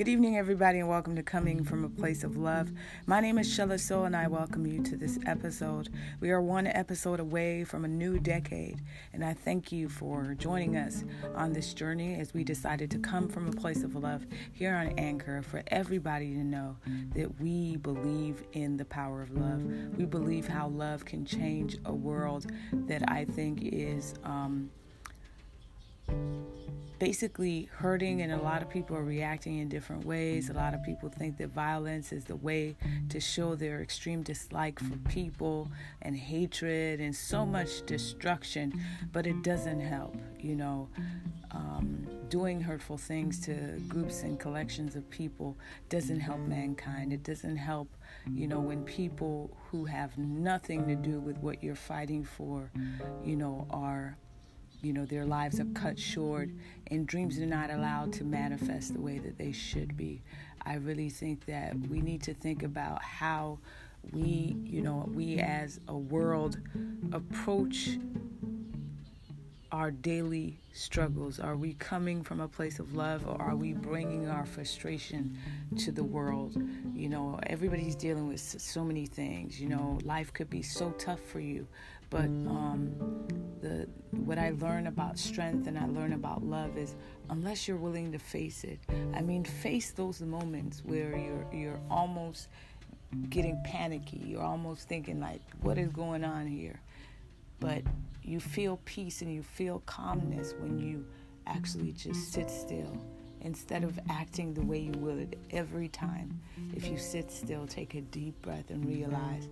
Good evening, everybody, and welcome to Coming from a Place of Love. My name is Shella So, and I welcome you to this episode. We are one episode away from a new decade, and I thank you for joining us on this journey as we decided to come from a place of love here on Anchor for everybody to know that we believe in the power of love. We believe how love can change a world that I think is. Um, basically hurting, and a lot of people are reacting in different ways. A lot of people think that violence is the way to show their extreme dislike for people and hatred and so much destruction, but it doesn't help, you know. Um, doing hurtful things to groups and collections of people doesn't help mankind. It doesn't help, you know, when people who have nothing to do with what you're fighting for, you know, are you know their lives are cut short and dreams are not allowed to manifest the way that they should be i really think that we need to think about how we you know we as a world approach our daily struggles? Are we coming from a place of love or are we bringing our frustration to the world? You know, everybody's dealing with so many things. You know, life could be so tough for you, but um, the what I learn about strength and I learn about love is unless you're willing to face it. I mean, face those moments where you're you're almost getting panicky. You're almost thinking like, what is going on here? But you feel peace and you feel calmness when you actually just sit still instead of acting the way you would every time. If you sit still, take a deep breath and realize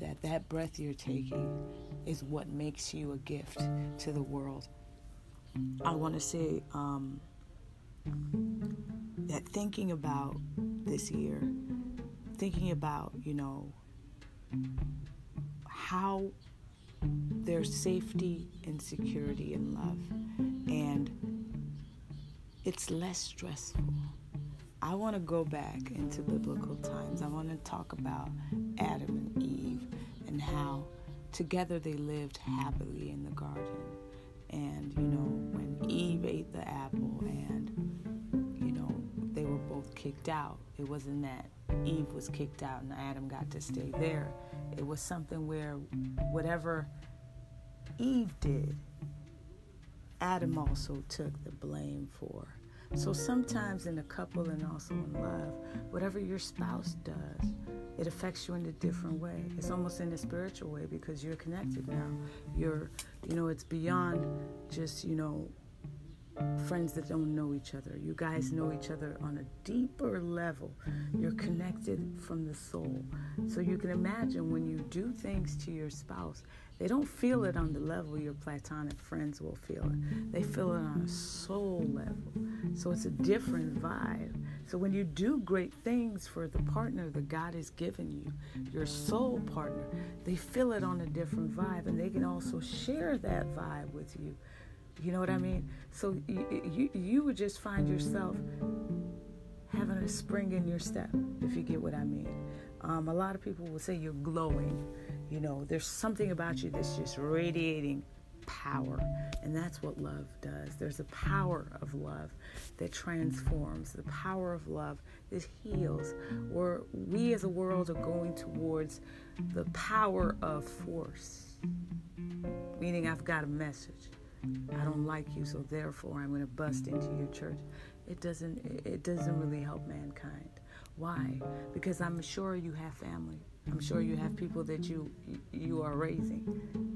that that breath you're taking is what makes you a gift to the world. I want to say um, that thinking about this year, thinking about, you know, how there's safety and security in love, and it's less stressful. I want to go back into biblical times. I want to talk about Adam and Eve and how together they lived happily in the garden. And, you know, when Eve ate the apple and, you know, they were both kicked out, it wasn't that Eve was kicked out and Adam got to stay there. It was something where whatever Eve did, Adam also took the blame for. So sometimes in a couple and also in love, whatever your spouse does, it affects you in a different way. It's almost in a spiritual way because you're connected now. You're, you know, it's beyond just, you know, friends that don't know each other. You guys know each other on a deeper level. You're connected from the soul. So you can imagine when you do things to your spouse, they don't feel it on the mm-hmm. level your platonic friends will feel it. They feel it on a soul level. So it's a different vibe. So when you do great things for the partner that God has given you, your soul partner, they feel it on a different vibe and they can also share that vibe with you. You know what I mean? So you, you, you would just find yourself having a spring in your step, if you get what I mean. Um, a lot of people will say you're glowing. You know, there's something about you that's just radiating power. And that's what love does. There's a power of love that transforms, the power of love that heals. Where we as a world are going towards the power of force, meaning I've got a message. I don't like you, so therefore I'm going to bust into your church. It doesn't. It doesn't really help mankind. Why? Because I'm sure you have family. I'm sure you have people that you you are raising,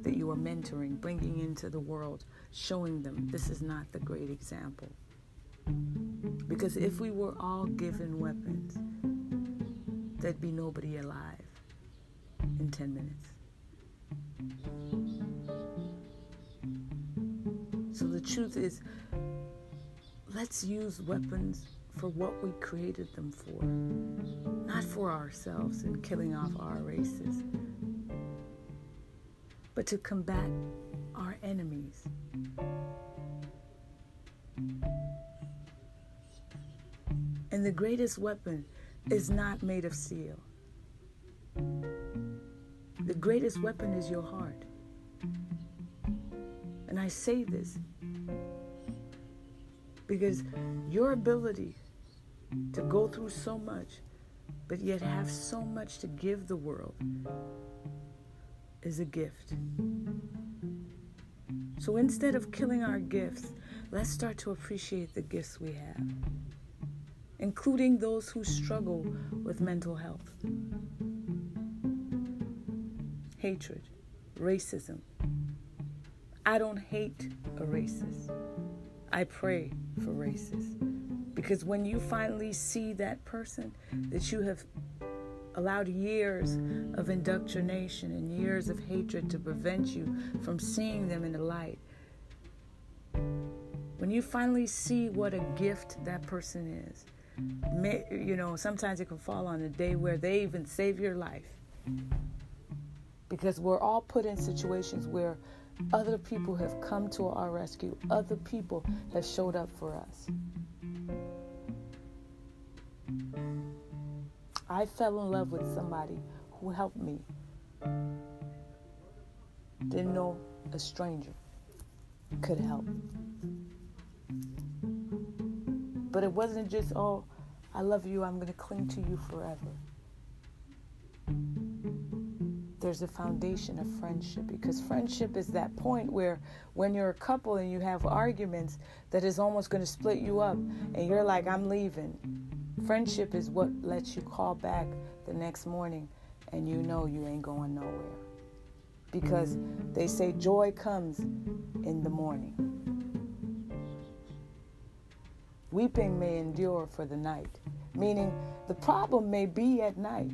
that you are mentoring, bringing into the world, showing them this is not the great example. Because if we were all given weapons, there'd be nobody alive in 10 minutes. So the truth is, let's use weapons for what we created them for, not for ourselves and killing off our races, but to combat our enemies. And the greatest weapon is not made of steel. The greatest weapon is your heart. And I say this because your ability to go through so much, but yet have so much to give the world is a gift. So instead of killing our gifts, let's start to appreciate the gifts we have, including those who struggle with mental health, hatred, racism. I don't hate a racist. I pray for racists. Because when you finally see that person that you have allowed years of indoctrination and years of hatred to prevent you from seeing them in the light. When you finally see what a gift that person is, you know, sometimes it can fall on a day where they even save your life. Because we're all put in situations where other people have come to our rescue, other people have showed up for us. I fell in love with somebody who helped me. Didn't know a stranger could help. But it wasn't just, oh, I love you, I'm going to cling to you forever. There's a foundation of friendship because friendship is that point where when you're a couple and you have arguments that is almost going to split you up and you're like, I'm leaving Friendship is what lets you call back the next morning and you know you ain't going nowhere. Because they say joy comes in the morning. Weeping may endure for the night, meaning the problem may be at night.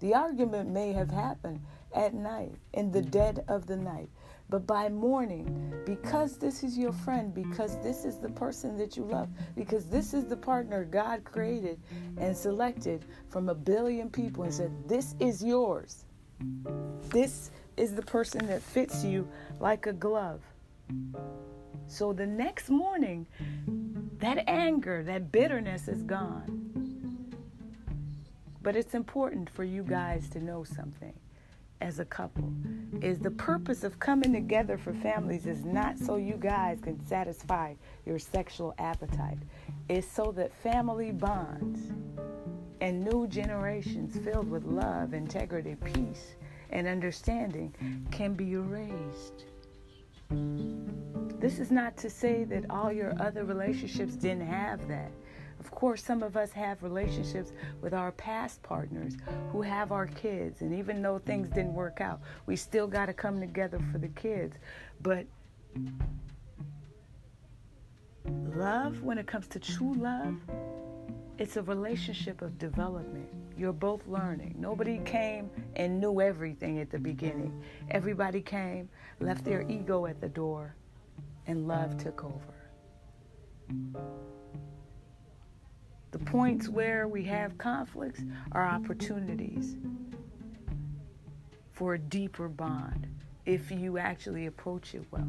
The argument may have happened at night, in the dead of the night. But by morning, because this is your friend, because this is the person that you love, because this is the partner God created and selected from a billion people and said, This is yours. This is the person that fits you like a glove. So the next morning, that anger, that bitterness is gone. But it's important for you guys to know something as a couple is the purpose of coming together for families is not so you guys can satisfy your sexual appetite. It's so that family bonds and new generations filled with love, integrity, peace, and understanding can be raised. This is not to say that all your other relationships didn't have that. Of course, some of us have relationships with our past partners who have our kids, and even though things didn't work out, we still got to come together for the kids. But love, when it comes to true love, it's a relationship of development. You're both learning. Nobody came and knew everything at the beginning. Everybody came, left their ego at the door, and love took over. The points where we have conflicts are opportunities for a deeper bond if you actually approach it well.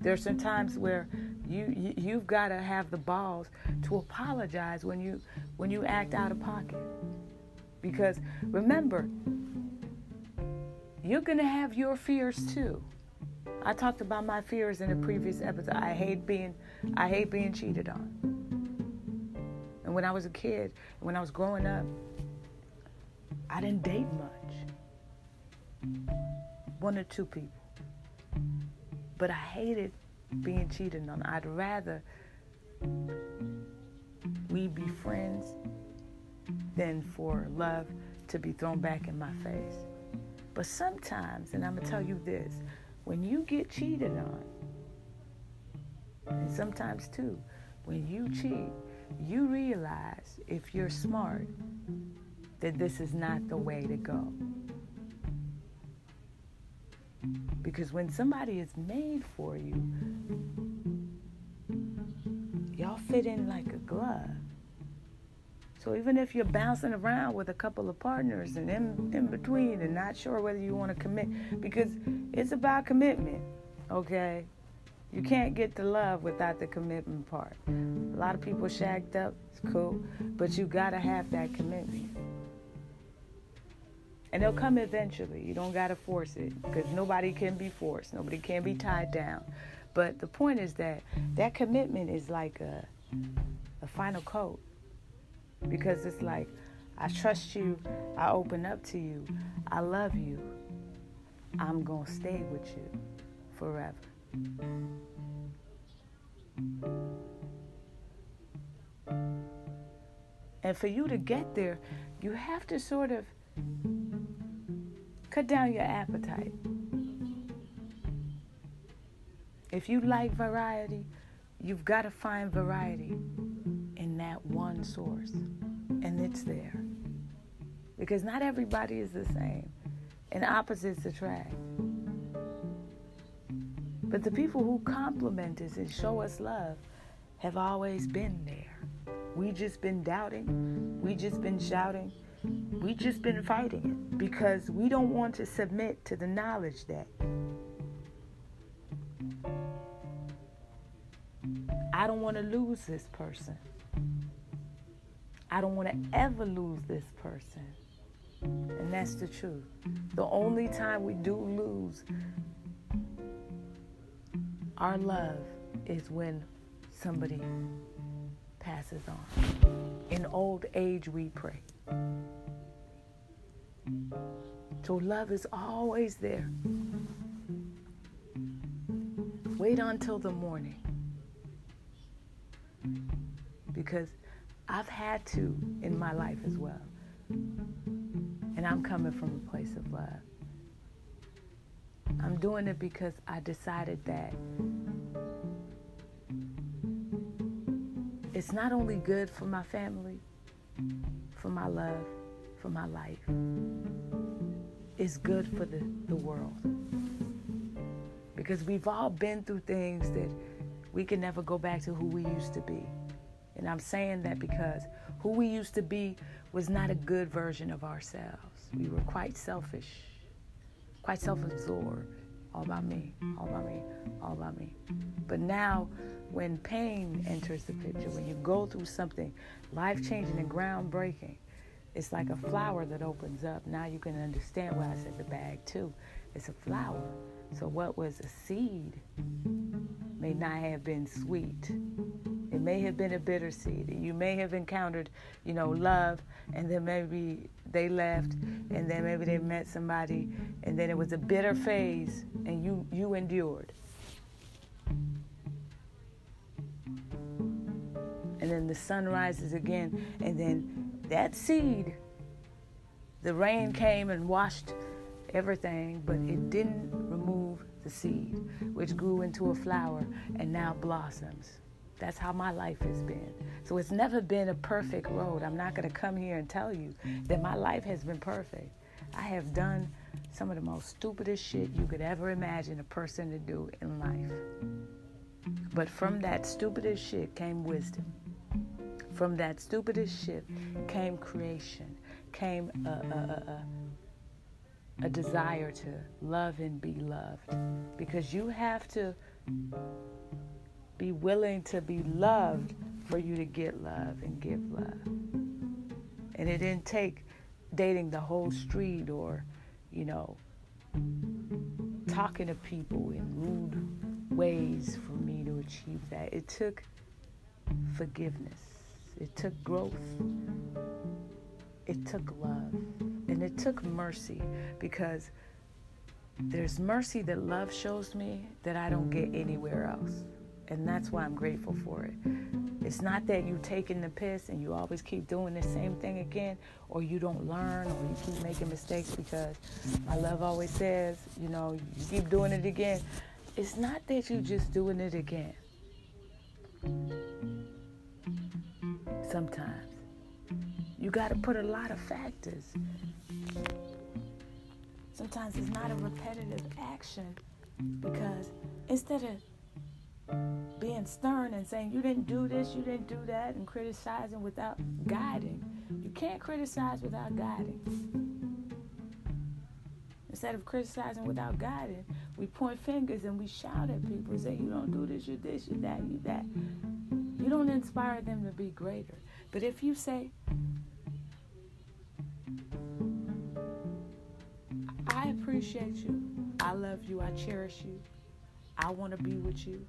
There's some times where you, you you've got to have the balls to apologize when you when you act out of pocket. Because remember, you're going to have your fears too. I talked about my fears in a previous episode. I hate being I hate being cheated on. And when I was a kid, when I was growing up, I didn't date much. One or two people. But I hated being cheated on. I'd rather we be friends than for love to be thrown back in my face. But sometimes, and I'm going to tell you this when you get cheated on, and sometimes too, when you cheat, you realize if you're smart that this is not the way to go. Because when somebody is made for you, y'all fit in like a glove. So even if you're bouncing around with a couple of partners and in, in between and not sure whether you want to commit, because it's about commitment, okay? You can't get to love without the commitment part. A lot of people shacked up, it's cool, but you gotta have that commitment. And they'll come eventually. You don't gotta force it because nobody can be forced, nobody can be tied down. But the point is that that commitment is like a, a final code because it's like, I trust you, I open up to you, I love you, I'm going to stay with you forever. And for you to get there, you have to sort of cut down your appetite. If you like variety, you've got to find variety one source. And it's there. Because not everybody is the same, and opposites attract. But the people who compliment us and show us love have always been there. We just been doubting, we just been shouting, we just been fighting it because we don't want to submit to the knowledge that I don't want to lose this person. I don't want to ever lose this person. And that's the truth. The only time we do lose our love is when somebody passes on. In old age, we pray. So love is always there. Wait until the morning. Because I've had to in my life as well. And I'm coming from a place of love. I'm doing it because I decided that it's not only good for my family, for my love, for my life, it's good for the, the world. Because we've all been through things that we can never go back to who we used to be. And I'm saying that because who we used to be was not a good version of ourselves. We were quite selfish, quite self absorbed. All about me, all about me, all about me. But now, when pain enters the picture, when you go through something life changing and groundbreaking, it's like a flower that opens up. Now you can understand why I said the bag too. It's a flower. So what was a seed may not have been sweet. It may have been a bitter seed. You may have encountered, you know, love, and then maybe they left, and then maybe they met somebody, and then it was a bitter phase, and you you endured. And then the sun rises again, and then that seed, the rain came and washed everything, but it didn't remove the seed, which grew into a flower and now blossoms. That's how my life has been. So it's never been a perfect road. I'm not going to come here and tell you that my life has been perfect. I have done some of the most stupidest shit you could ever imagine a person to do in life. But from that stupidest shit came wisdom. From that stupidest shit came creation, came a, a, a, a desire to love and be loved. Because you have to be willing to be loved for you to get love and give love. And it didn't take dating the whole street or, you know, talking to people in rude ways for me to achieve that. It took forgiveness, it took growth, it took love, and it took mercy because there's mercy that love shows me that I don't get anywhere else. And that's why I'm grateful for it. It's not that you're taking the piss and you always keep doing the same thing again, or you don't learn, or you keep making mistakes because my love always says, you know, you keep doing it again. It's not that you're just doing it again. Sometimes you got to put a lot of factors. Sometimes it's not a repetitive action because instead of being stern and saying you didn't do this, you didn't do that, and criticizing without guiding. You can't criticize without guiding. Instead of criticizing without guiding, we point fingers and we shout at people and say, You don't do this, you this, you that, you that. You don't inspire them to be greater. But if you say, appreciate you, I love you, I cherish you, I want to be with you.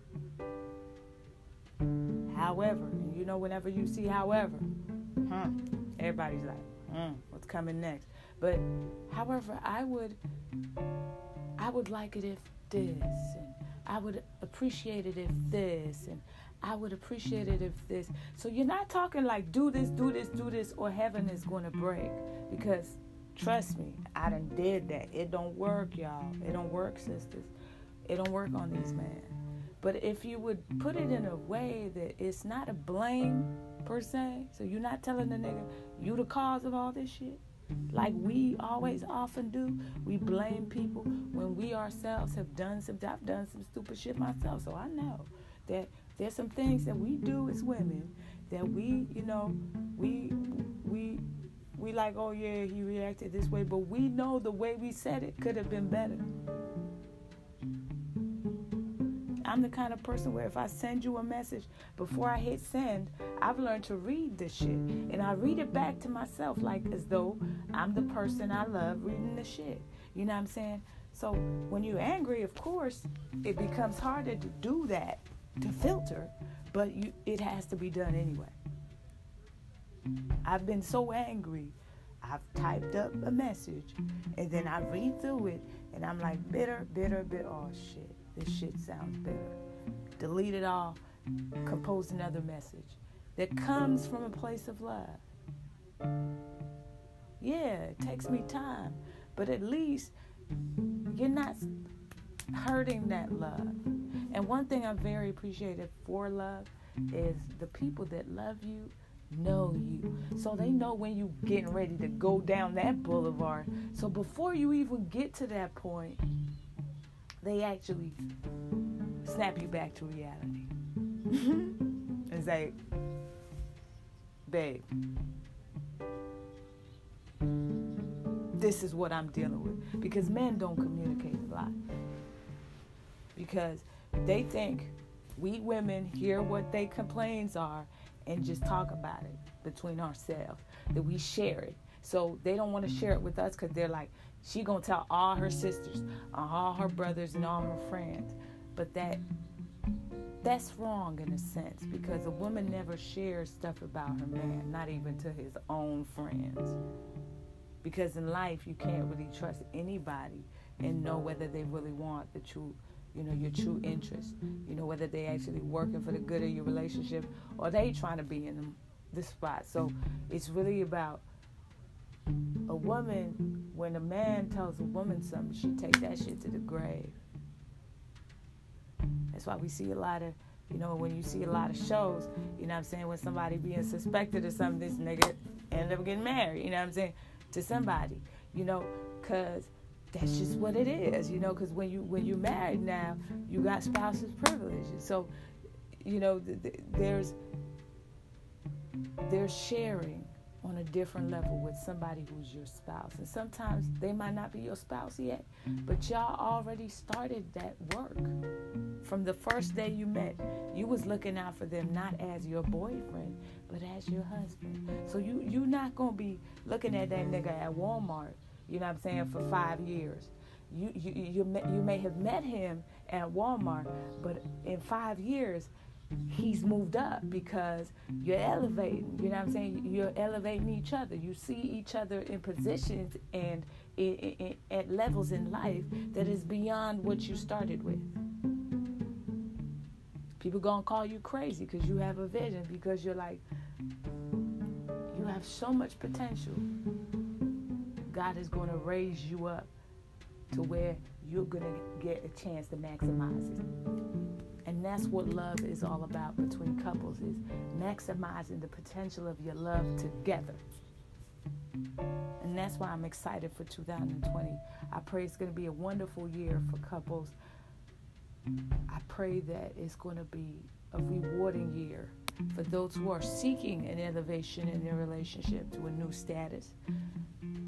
However, you know, whenever you see however, huh, everybody's like, hmm, what's coming next? But however, I would, I would like it if this, and I would appreciate it if this, and I would appreciate it if this. So you're not talking like do this, do this, do this, or heaven is going to break. Because trust me, I done did that. It don't work, y'all. It don't work, sisters. It don't work on these men. But if you would put it in a way that it's not a blame per se, so you're not telling the nigga you the cause of all this shit, like we always often do. We blame people when we ourselves have done some. I've done some stupid shit myself, so I know that there's some things that we do as women that we, you know, we we we like, oh yeah, he reacted this way, but we know the way we said it could have been better. I'm the kind of person where if I send you a message before I hit send, I've learned to read this shit. And I read it back to myself like as though I'm the person I love reading the shit. You know what I'm saying? So when you're angry, of course, it becomes harder to do that, to filter, but you, it has to be done anyway. I've been so angry. I've typed up a message and then I read through it and I'm like bitter, bitter, bitter. Oh shit this shit sounds better. Delete it all, compose another message that comes from a place of love. Yeah, it takes me time, but at least you're not hurting that love. And one thing I'm very appreciative for love is the people that love you know you. So they know when you getting ready to go down that boulevard. So before you even get to that point, they actually snap you back to reality and say, babe, this is what I'm dealing with. Because men don't communicate a lot. Because they think we women hear what their complaints are and just talk about it between ourselves, that we share it. So they don't want to share it with us because they're like, she gonna tell all her sisters, all her brothers, and all her friends. But that that's wrong in a sense because a woman never shares stuff about her man, not even to his own friends. Because in life you can't really trust anybody and know whether they really want the true you know your true interest you know whether they actually working for the good of your relationship or they trying to be in the spot so it's really about a woman, when a man tells a woman something, she take that shit to the grave. That's why we see a lot of, you know, when you see a lot of shows, you know what I'm saying, when somebody being suspected of something, this nigga end up getting married, you know what I'm saying, to somebody, you know, because that's just what it is, you know, because when you when you're married now, you got spouses privileges. So, you know, th- th- there's there's sharing on a different level with somebody who's your spouse. And sometimes they might not be your spouse yet, but y'all already started that work. From the first day you met, you was looking out for them not as your boyfriend, but as your husband. So you you're not gonna be looking at that nigga at Walmart, you know what I'm saying, for five years. You you you, may, you may have met him at Walmart, but in five years he's moved up because you're elevating. You know what I'm saying? You're elevating each other. You see each other in positions and in, in, at levels in life that is beyond what you started with. People gonna call you crazy because you have a vision because you're like you have so much potential. God is gonna raise you up to where you're gonna get a chance to maximize it. And that's what love is all about between couples is maximizing the potential of your love together. And that's why I'm excited for 2020. I pray it's going to be a wonderful year for couples. I pray that it's going to be a rewarding year for those who are seeking an elevation in their relationship to a new status.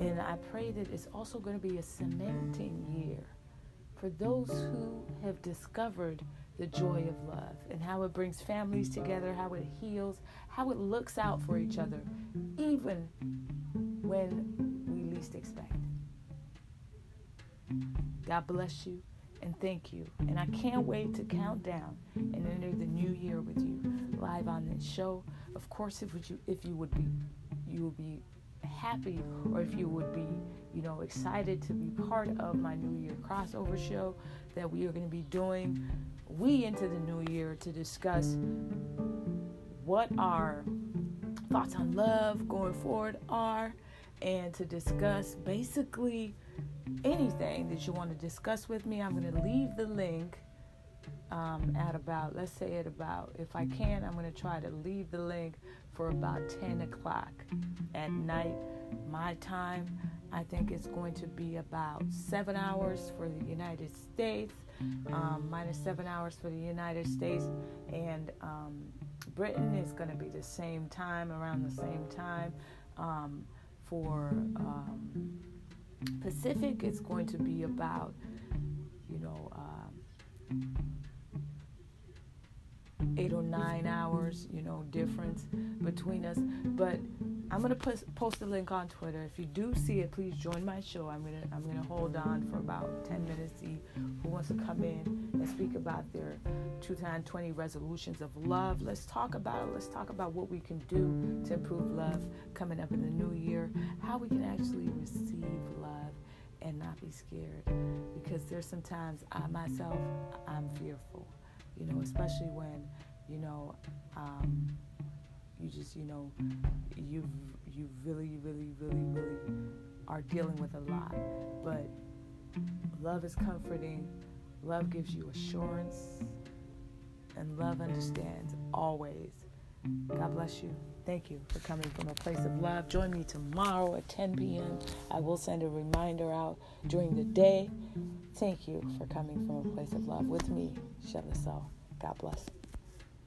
And I pray that it's also going to be a cementing year for those who have discovered the joy of love and how it brings families together, how it heals, how it looks out for each other, even when we least expect. God bless you. and thank you. And I can't wait to count down and enter the new year with you live on this show. Of course, if you if you would be you would be happy or if you would be, you know, excited to be part of my New Year crossover show that we are going to be doing we into the new year to discuss what our thoughts on love going forward are and to discuss basically anything that you want to discuss with me. I'm going to leave the link um, at about, let's say at about, if I can, I'm going to try to leave the link for about 10 o'clock at night, my time. I think it's going to be about seven hours for the United States, um, minus seven hours for the United States, and um, Britain is going to be the same time, around the same time. Um, for um, Pacific, it's going to be about, you know, um, eight or nine mm-hmm. hours, you know, difference between us. But I'm gonna post post a link on Twitter. If you do see it, please join my show. I'm gonna I'm gonna hold on for about 10 minutes. See who wants to come in and speak about their 2020 resolutions of love. Let's talk about it. Let's talk about what we can do to improve love coming up in the new year. How we can actually receive love and not be scared. Because there's sometimes I myself I'm fearful you know, especially when, you know, um, you just, you know, you you really, really, really, really are dealing with a lot. But love is comforting. Love gives you assurance, and love understands always. God bless you. Thank you for coming from a place of love. Join me tomorrow at 10 p.m. I will send a reminder out during the day. Thank you for coming from a place of love with me, Soul. God bless.